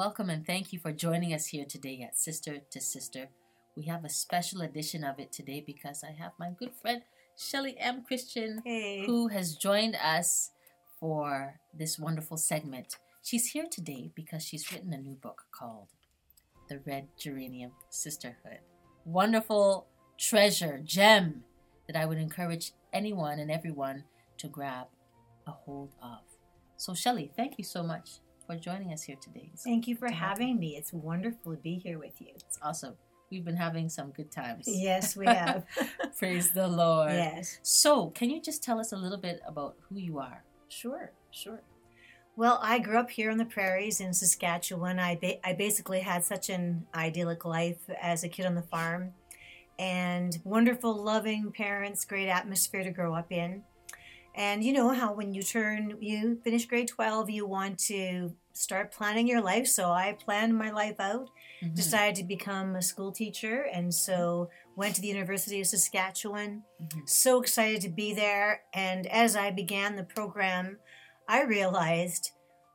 welcome and thank you for joining us here today at Sister to Sister. We have a special edition of it today because I have my good friend Shelly M. Christian Hey. who has joined us for this wonderful segment. She's here today because she's written a new book called The Red Geranium Sisterhood. Wonderful treasure, gem that I would encourage anyone and everyone to grab a hold of. So, Shelly, thank you so much for joining us here today. It's, Thank you for having me. It's wonderful to be here with you. it's awesome. We've been having some good times. Yes, we have. Praise the Lord. yes. So, can you just tell us a little bit about who you are? Sure, sure. Well, I grew up here on the prairies in Saskatchewan. I, ba- I basically had such an idyllic life as a kid on the farm and wonderful, loving parents, great atmosphere to grow up in. And you know how when you turn, you finish grade 12, you want to start planning your life. So I planned my life out, Mhm. decided to become a school teacher, and so went to the University of Saskatchewan. Mhm. So excited to be there. And as I began the program, I realized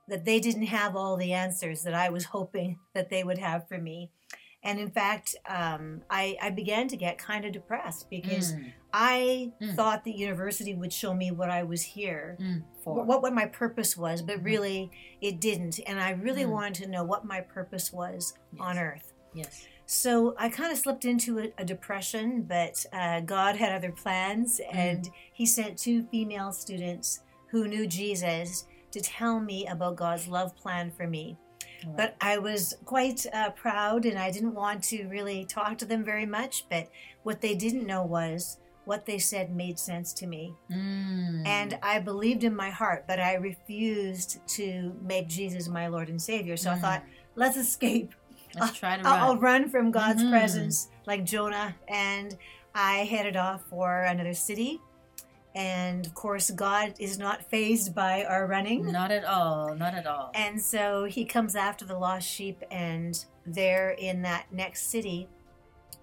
that they didn't have all the answers that I was hoping that they would have for me. And in fact, um, I, I began to get kind of depressed because Mm, I Mm. thought the university would show me what I was here, mm, for. what, what my purpose was, but Mhm. really it didn't. And I really Mm. wanted to know what my purpose was on earth. Yes. So I kind of slipped into a, a depression, but uh, God had other plans, Mm. and He sent two female students who knew Jesus to tell me about God's love plan for me. All right. But I was quite uh, proud, and I didn't want to really talk to them very much. But what they didn't know was what they said made sense to me. Mm. And I believed in my heart, but I refused to make Jesus my Lord and Savior. So I Mm. thought, let's escape. let's try to I'll, run. I'll run from God's Mhm. presence like Jonah. And I headed off for another city. And of course, God is not fazed by our running. Not at all. Not at all. And so he comes after the lost sheep. And there in that next city,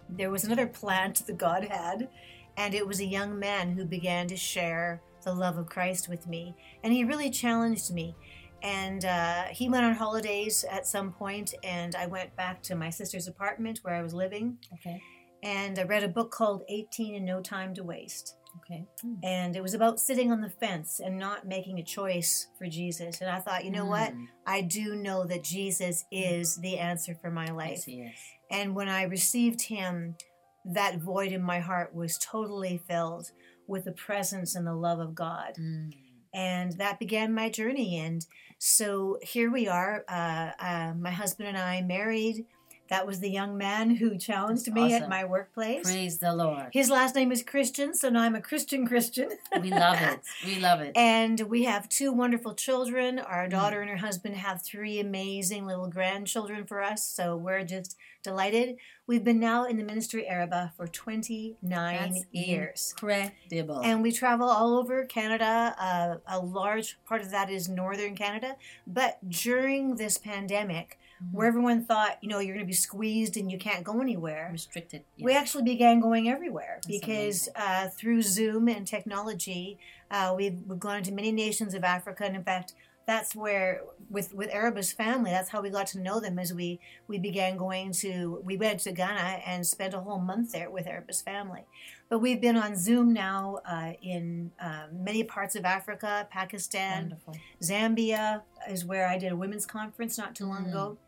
there was another plant that God had. And it was a young man who began to share the love of Christ with me. And he really challenged me. And uh, he went on holidays at some point, and I went back to my sister's apartment where I was living. okay. And I read a book called 18 and No Time to Waste. Okay. Mm. And it was about sitting on the fence and not making a choice for Jesus. And I thought, you know what? Mm. I do know that Jesus is the answer for my life. Yes, he is. And when I received him, that void in my heart was totally filled with the presence and the love of God. Mm. And that began my journey. And so here we are. Uh, uh, my husband and I married. That was the young man who challenged That's me at my workplace. Praise the Lord. His last name is Christian, so now I'm a Christian Christian. we love it. We love it. And we have two wonderful children. Our Mm. daughter and her husband have three amazing little grandchildren for us, so we're just delighted. We've been now in the ministry Araba for 29 That's years. Incredible. And we travel all over Canada. Uh, a large part of that is northern Canada. But during this pandemic, Mhm. where everyone thought, you know, you're going to be squeezed and you can't go anywhere, restricted. Yes. we actually began going everywhere That's because uh, through Zoom and technology, uh, we've, we've gone into many nations of Africa, and in fact, that's where with with Araba's family, that's how we got to know them. As we we began going to, we went to Ghana and spent a whole month there with Araba's family. But we've been on Zoom now uh, in uh, many parts of Africa, Pakistan, Wonderful. Zambia is where I did a women's conference not too long Mm. ago.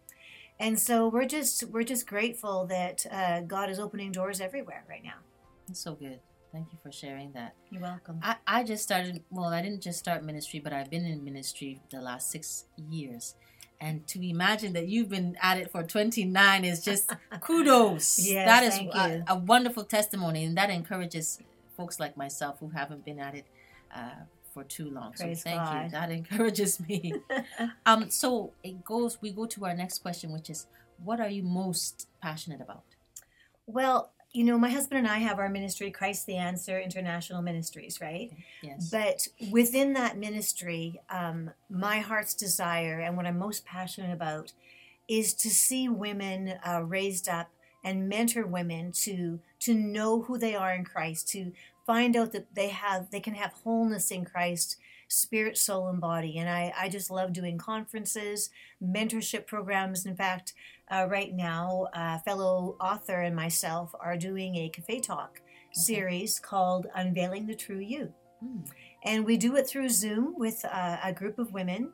And so we're just we're just grateful that uh, God is opening doors everywhere right now. That's so good. Thank you for sharing that. You're welcome. I, I just started, well, I didn't just start ministry, but I've been in ministry the last six years. And to imagine that you've been at it for 29 is just kudos. Yes, that is a, a wonderful testimony. And that encourages folks like myself who haven't been at it uh, for too long. Praise so thank God. you. That encourages me. um, so it goes, we go to our next question, which is what are you most passionate about? Well, you know, my husband and I have our ministry, Christ the Answer International Ministries, right? Yes. But within that ministry, um, my heart's desire and what I'm most passionate about is to see women uh, raised up and mentor women to to know who they are in Christ, to find out that they have they can have wholeness in Christ, spirit, soul, and body. And I, I just love doing conferences, mentorship programs. In fact, uh, right now, a fellow author and myself are doing a cafe talk series called Unveiling the True You. Mm. And we do it through Zoom with uh, a group of women,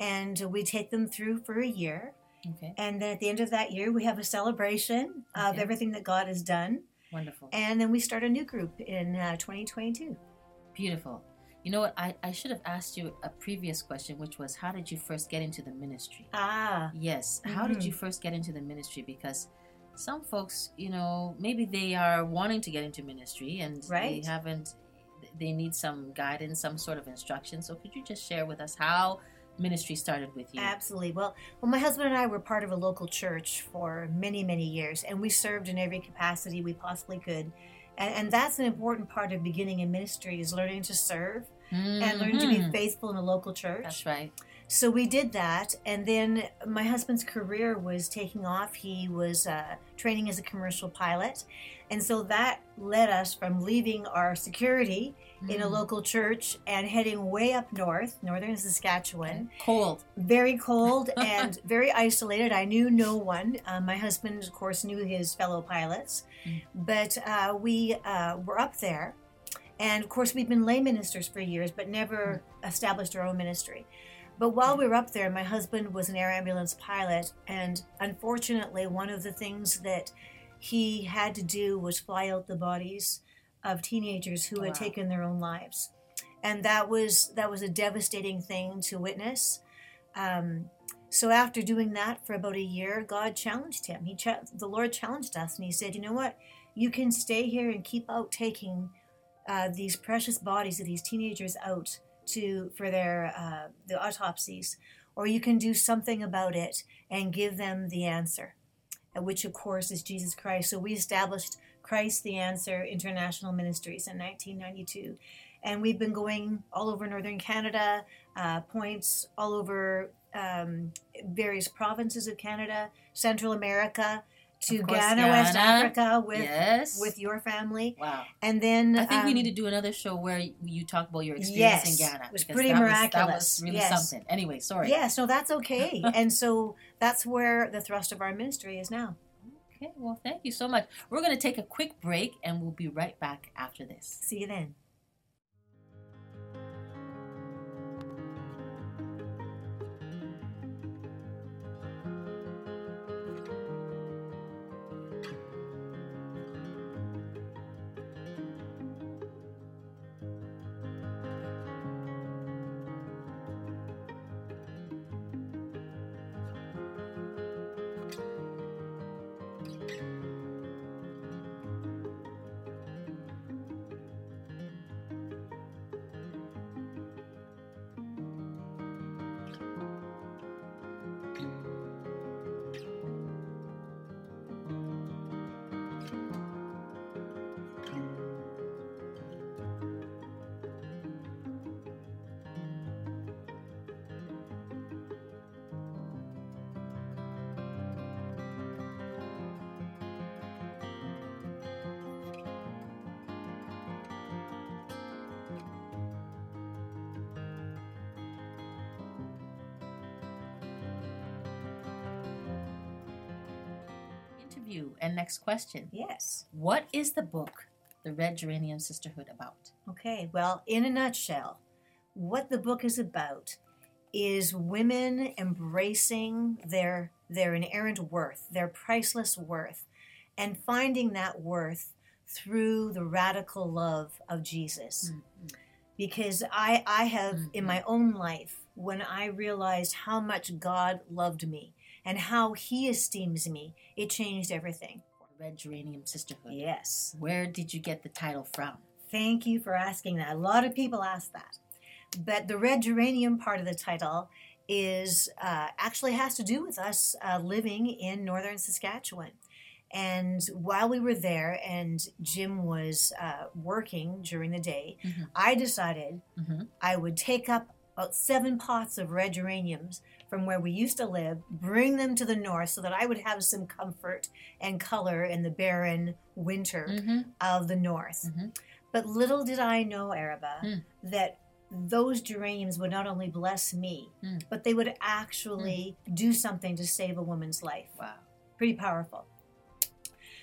and we take them through for a year. Okay. And then at the end of that year, we have a celebration of everything that God has done. Wonderful. And then we start a new group in uh, 2022. Beautiful. You know what? I, I should have asked you a previous question, which was how did you first get into the ministry? Ah, Yes. How did you first get into the ministry? Because some folks, you know, maybe they are wanting to get into ministry and Right. they haven't, they need some guidance, some sort of instruction. So could you just share with us how ministry started with you? absolutely. Well, well, my husband and I were part of a local church for many, many years, and we served in every capacity we possibly could. And, and that's an important part of beginning in ministry is learning to serve and learning to be Mhm. faithful in a local church. That's right. So we did that, and then my husband's career was taking off. He was uh, training as a commercial pilot, and so that led us from leaving our security in a Mm. local church and heading way up north, northern Saskatchewan. Cold. Very cold and very isolated. I knew no one. Uh, my husband, of course, knew his fellow pilots, Mm. but uh, we uh, were up there. And of course, we've been lay ministers for years, but never established our own ministry. But while we were up there, my husband was an air ambulance pilot, and unfortunately, one of the things that he had to do was fly out the bodies of teenagers who had taken their own lives, and that was that was a devastating thing to witness. Um, so after doing that for about a year, God challenged him. He cha- the Lord challenged us, and He said, "You know what? You can stay here and keep out taking uh, these precious bodies of these teenagers out to for their uh, the autopsies, or you can do something about it and give them the answer, uh, which of course is Jesus Christ. So we established Christ the Answer International Ministries in 1992, and we've been going all over northern Canada, uh, points all over um, various provinces of Canada, Central America. To course, Ghana, West Africa, with yes. with your family, wow. and then I think we um, need to do another show where you talk about your experience Yes, in Ghana. it was pretty that that miraculous. was really Yes. something. Anyway, sorry. Yes, no, that's okay. and so that's where the thrust of our ministry is now. Okay, well, thank you so much. We're going to take a quick break and we'll be right back after this. See you then. Interview and next question. Yes. What is the book, The Red Geranium Sisterhood, about? Okay. Well, in a nutshell, what the book is about is women embracing their their inerrant worth, their priceless worth, and finding that worth through the radical love of Jesus. Mm-hmm. because I I have in mm-hmm. my own life when I realized how much God loved me and how he esteems me, it changed everything. Red Geranium Sisterhood. Yes. Where did you get the title from? Thank you for asking that. A lot of people ask that. But the red geranium part of the title is uh, actually has to do with us uh, living in northern Saskatchewan. And while we were there and Jim was uh, working during the day, Mhm. I decided Mm-hmm. I would take up about seven pots of red geraniums from where we used to live, bring them to the north so that I would have some comfort and color in the barren winter Mm-hmm. of the north. Mhm. But little did I know, Araba, Mm. that those geraniums would not only bless me, Mm. but they would actually do something to save a woman's life. Wow. Pretty powerful.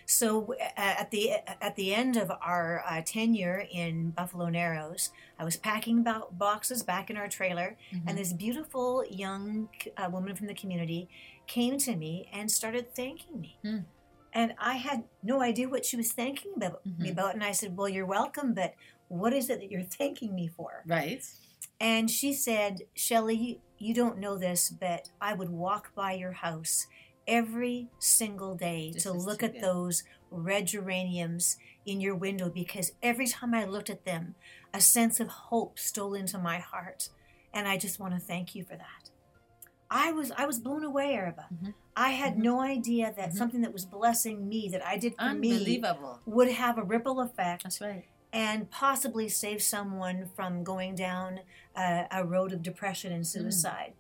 So uh, at the at the end of our uh, tenure in Buffalo Narrows, I was packing bo- boxes back in our trailer, Mhm. and this beautiful young uh, woman from the community came to me and started thanking me. Hmm. And I had no idea what she was thanking about, me Mhm. about. And I said, Well, you're welcome, but what is it that you're thanking me for? Right. And she said, Shelley, you, you don't know this, but I would walk by your house every single day to look at those red geraniums in your window because every time I looked at them, a sense of hope stole into my heart. And I just want to thank you for that. I was I was blown away, Araba. Mhm. I had Mhm. no idea that Mhm. something that was blessing me, that I did for me, would have a ripple effect That's right. and possibly save someone from going down uh, a road of depression and suicide.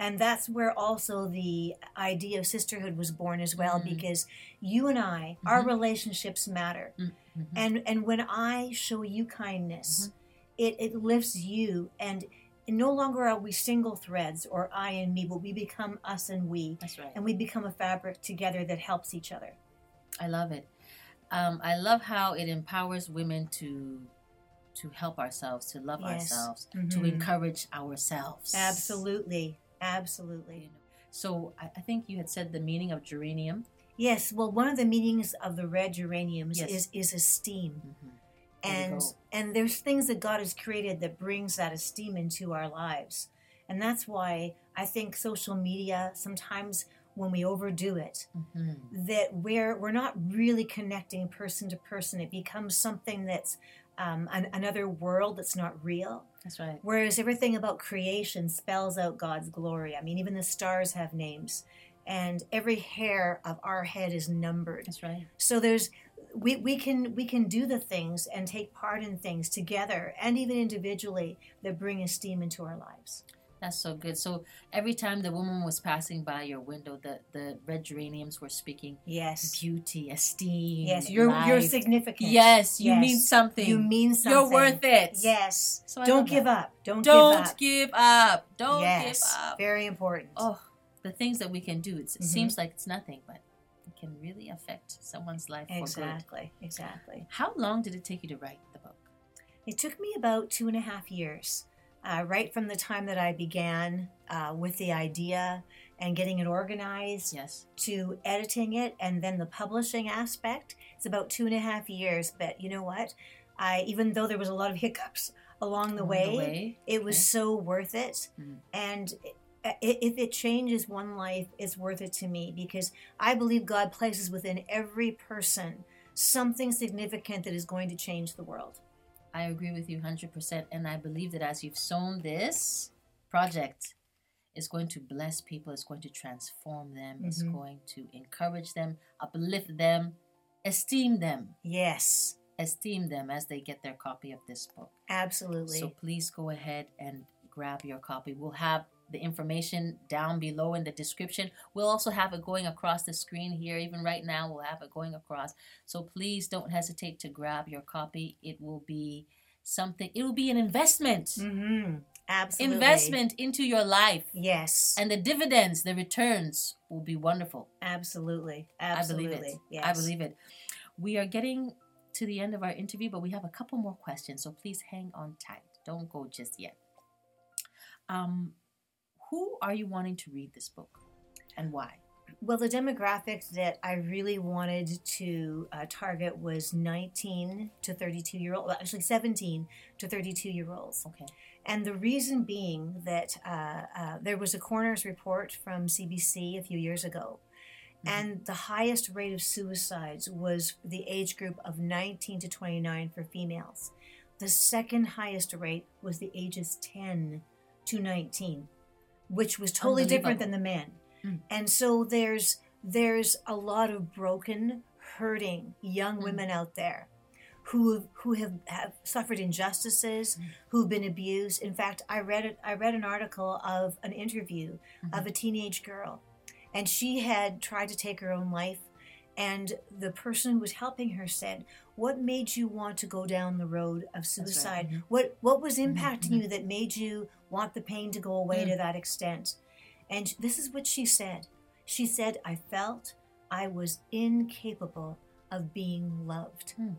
And that's where also the idea of sisterhood was born as well, Mm. because you and I, our Mhm. relationships matter. Mhm. And and when I show you kindness, Mm-hmm. it, it lifts you and no longer are we single threads or I and me, but we become us and we. That's right. And we become a fabric together that helps each other. I love it. Um, I love how it empowers women to to help ourselves, to love Yes. ourselves, to Mhm. encourage ourselves. Absolutely. Absolutely. So I, think you had said the meaning of geranium. Yes, well, one of the meanings of the red geraniums Yes. is is esteem, Mhm. And and there's things that God has created that brings that esteem into our lives, and that's why I think social media sometimes when we overdo it, Mhm. that we're we're not really connecting person to person. It becomes something that's um, an, another world that's not real. That's right. Whereas everything about creation spells out God's glory. I mean, even the stars have names, and every hair of our head is numbered. That's right. So there's we, we can we can do the things and take part in things together and even individually that bring esteem into our lives. That's so good. So every time the woman was passing by your window, the, the red geraniums were speaking Yes. beauty, esteem. Yes, you're you're significant. Yes, you Yes. mean something. You mean something. You're worth it. Yes. So Don't give that. up. Don't, Don't give up. Don't give up. Don't yes. give up. Very important. Oh, the things that we can do. It's, It Mhm. seems like it's nothing, but it can really affect someone's life exactly. Exactly. How long did it take you to write the book? It took me about two and a half years, uh, right from the time that I began uh, with the idea and getting it organized Yes. to editing it and then the publishing aspect. It's about two and a half years, but you know what? I even though there was a lot of hiccups along the, Along way, it was okay. so worth it. Mhm. And if it changes one life, it's worth it to me because I believe God places within every person something significant that is going to change the world. I agree with you 100%. And I believe that as you've sown this project, it's going to bless people, it's going to transform them, it's Mhm. going to encourage them, uplift them, esteem them, Yes, esteem them as they get their copy of this book. absolutely. So please go ahead and grab your copy. We'll have the information down below in the description. We'll also have it going across the screen here. Even right now, we'll have it going across. So please don't hesitate to grab your copy. It will be something, it will be an investment. hmm Absolutely. Investment into your life. Yes. And the dividends, the returns will be wonderful. absolutely. Absolutely. I believe it. Yes. I believe it. We are getting to the end of our interview, but we have a couple more questions, so please hang on tight. Don't go just yet. Um, who are you wanting to read this book, and why? Well, the demographic that I really wanted to uh, target was 19 to 32 year old, well, actually 17 to 32 year olds. Okay. And the reason being that uh, uh, there was a coroner's report from CBC a few years ago, Mhm. and the highest rate of suicides was the age group of 19 to 29 for females. The second highest rate was the ages 10 to 19, which was totally different than the men. Mm. And so there's there's a lot of broken, hurting young Mm. women out there who who have, have suffered injustices, Mm. who've been abused. In fact, I read. I read an article of an interview Mhm. of a teenage girl, and she had tried to take her own life. And the person who was helping her said, what made you want to go down the road of suicide? Mhm. What what was impacting mhm. you that made you want the pain to go away to that extent? And this is what she said. She said, "I felt I was incapable of being loved." Hmm.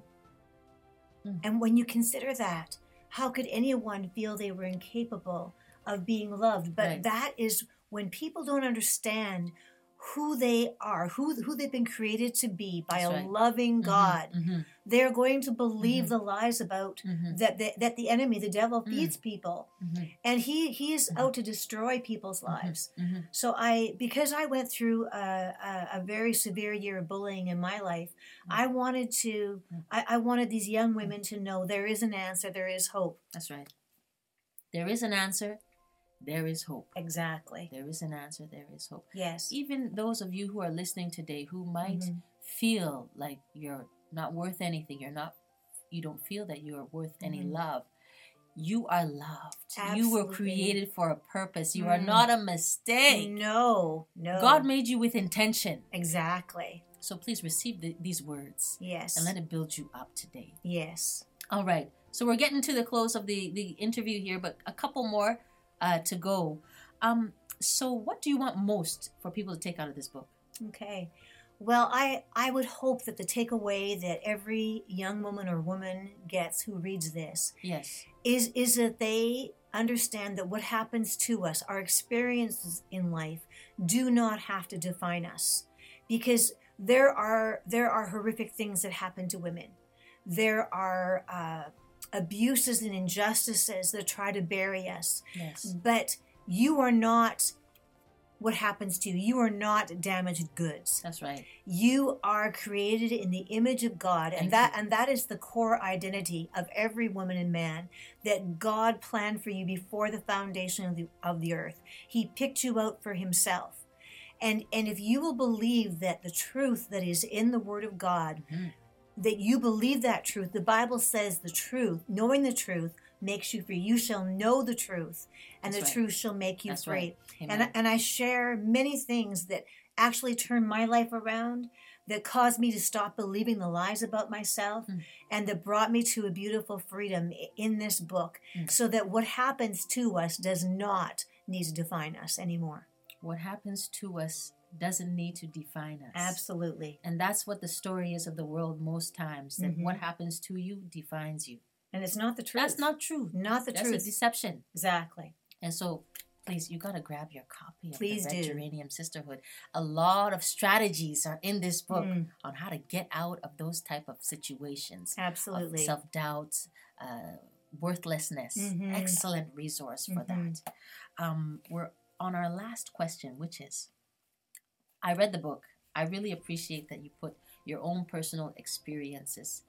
Hmm. And when you consider that, how could anyone feel they were incapable of being loved? But Right. that is when people don't understand who they are, who who they've been created to be by That's a right. loving God. Mhm, They're going to believe Mhm. the lies about mhm, that the, that the enemy, the devil, Mm. feeds people, mhm, and he he is Mhm. out to destroy people's lives. So I, because I went through a, a, a very severe year of bullying in my life, Mm. I wanted to, Mm. I, I wanted these young women to know there is an answer, there is hope. That's right. There is an answer. There is hope. Exactly. There is an answer. There is hope. Yes. Even those of you who are listening today who might Mhm. feel like you're not worth anything, you're not, you don't feel that you are worth any Mhm. love. You are loved. Absolutely. You were created for a purpose. You are Mm. not a mistake. No, no. God made you with intention. Exactly. So please receive the, these words Yes. and let it build you up today. yes. All right. So we're getting to the close of the, the interview here, but a couple more uh, to go. Um, so what do you want most for people to take out of this book? Okay. Well, I, I would hope that the takeaway that every young woman or woman gets who reads this Yes. is is that they understand that what happens to us, our experiences in life, do not have to define us, because there are there are horrific things that happen to women. There are uh, abuses and injustices that try to bury us, Yes. but you are not what happens to you. You are not damaged goods That's right. you are created in the image of God Thank and that and that is the core identity of every woman and man that God planned for you before the foundation of the, of the earth he picked you out for himself and and if you will believe that the truth that is in the word of God Mhm. That you believe that truth the bible says the truth knowing the truth makes you free you shall know the truth and That's the right. truth shall make you That's free right. and, and I share many things that actually turned my life around, that caused me to stop believing the lies about myself, Mm. and that brought me to a beautiful freedom in this book, Mm. so that what happens to us does not need to define us anymore. what happens to us doesn't need to define us. Absolutely. And that's what the story is of the world most times that Mhm. what happens to you defines you. And it's not the truth. That's not true. not the That's truth. a deception. exactly. And so, please, you got to grab your copy of Please the Red do. Geranium Sisterhood. A lot of strategies are in this book Mm, on how to get out of those type of situations absolutely. of self-doubt, uh, worthlessness. Mhm. Excellent resource for Mhm. that. Um, we're on our last question, which is, I read the book. I really appreciate that you put your own personal experiences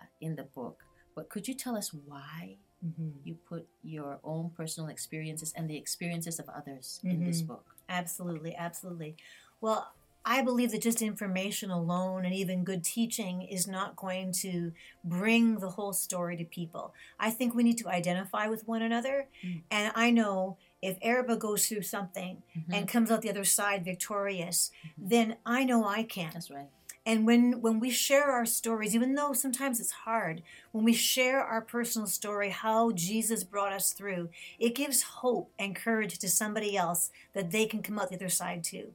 uh, in the book. But could you tell us why Mhm. you put your own personal experiences and the experiences of others in this Mhm. book? Absolutely, absolutely. Well, I believe that just information alone and even good teaching is not going to bring the whole story to people. I think we need to identify with one another. Mm. And I know if Araba goes through something Mhm. and comes out the other side victorious, Mhm. then I know I can. That's right. And when when we share our stories, even though sometimes it's hard, when we share our personal story, how Jesus brought us through, it gives hope and courage to somebody else that they can come out the other side too.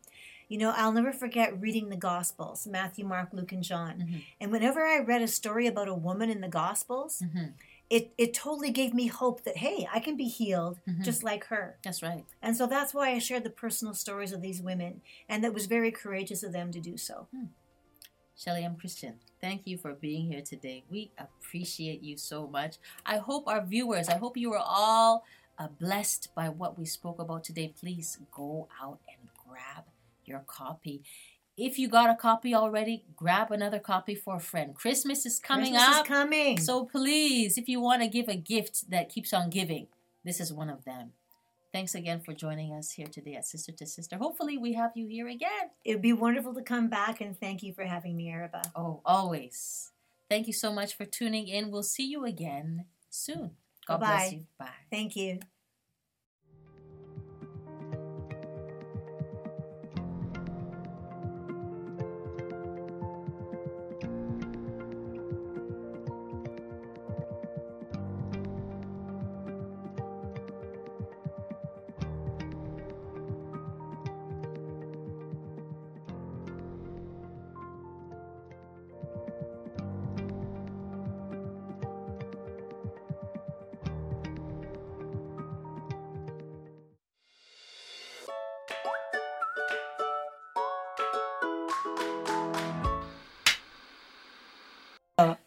You know, I'll never forget reading the Gospels, Matthew, Mark, Luke, and John. Mhm. And whenever I read a story about a woman in the Gospels, Mhm. It, it totally gave me hope that, hey, I can be healed Mhm. just like her. That's right. And so that's why I shared the personal stories of these women. And that was very courageous of them to do so. Shelly M. Christian, thank you for being here today. We appreciate you so much. I hope our viewers, I hope you are all uh, blessed by what we spoke about today. Please go out and grab your copy. If you got a copy already, grab another copy for a friend. Christmas is coming Christmas up. is coming. So please, if you want to give a gift that keeps on giving, this is one of them. Thanks again for joining us here today at Sister to Sister. Hopefully, we have you here again. It would be wonderful to come back and thank you for having me, Araba. Oh, always. Thank you so much for tuning in. We'll see you again soon. God bless Bye-bye. you. Bye. Thank you.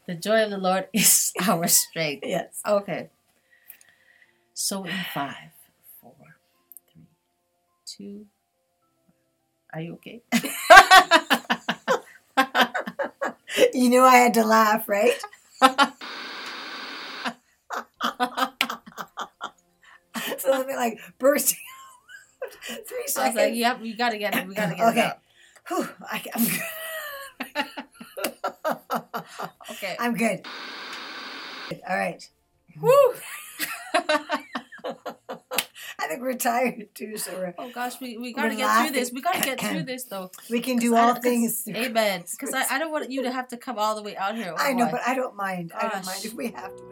The joy of the Lord is our strength. Yes. Okay. So in five, four, three, two. Are you okay? You knew I had to laugh, right? so let me like bursting out. Three I was seconds. like, yep, we gotta get it. We gotta get Okay. it Okay. I, I'm good. Okay. I'm good. All right. Woo! I think we're tired too, so we're, Oh gosh, we, we gotta get laughing. through this. We gotta get through this though. we can do 'Cause I- things. Amen. Because I, I don't want you to have to come all the way out here. Oh, I know, Oh, but I don't mind. I don't mind if we have to.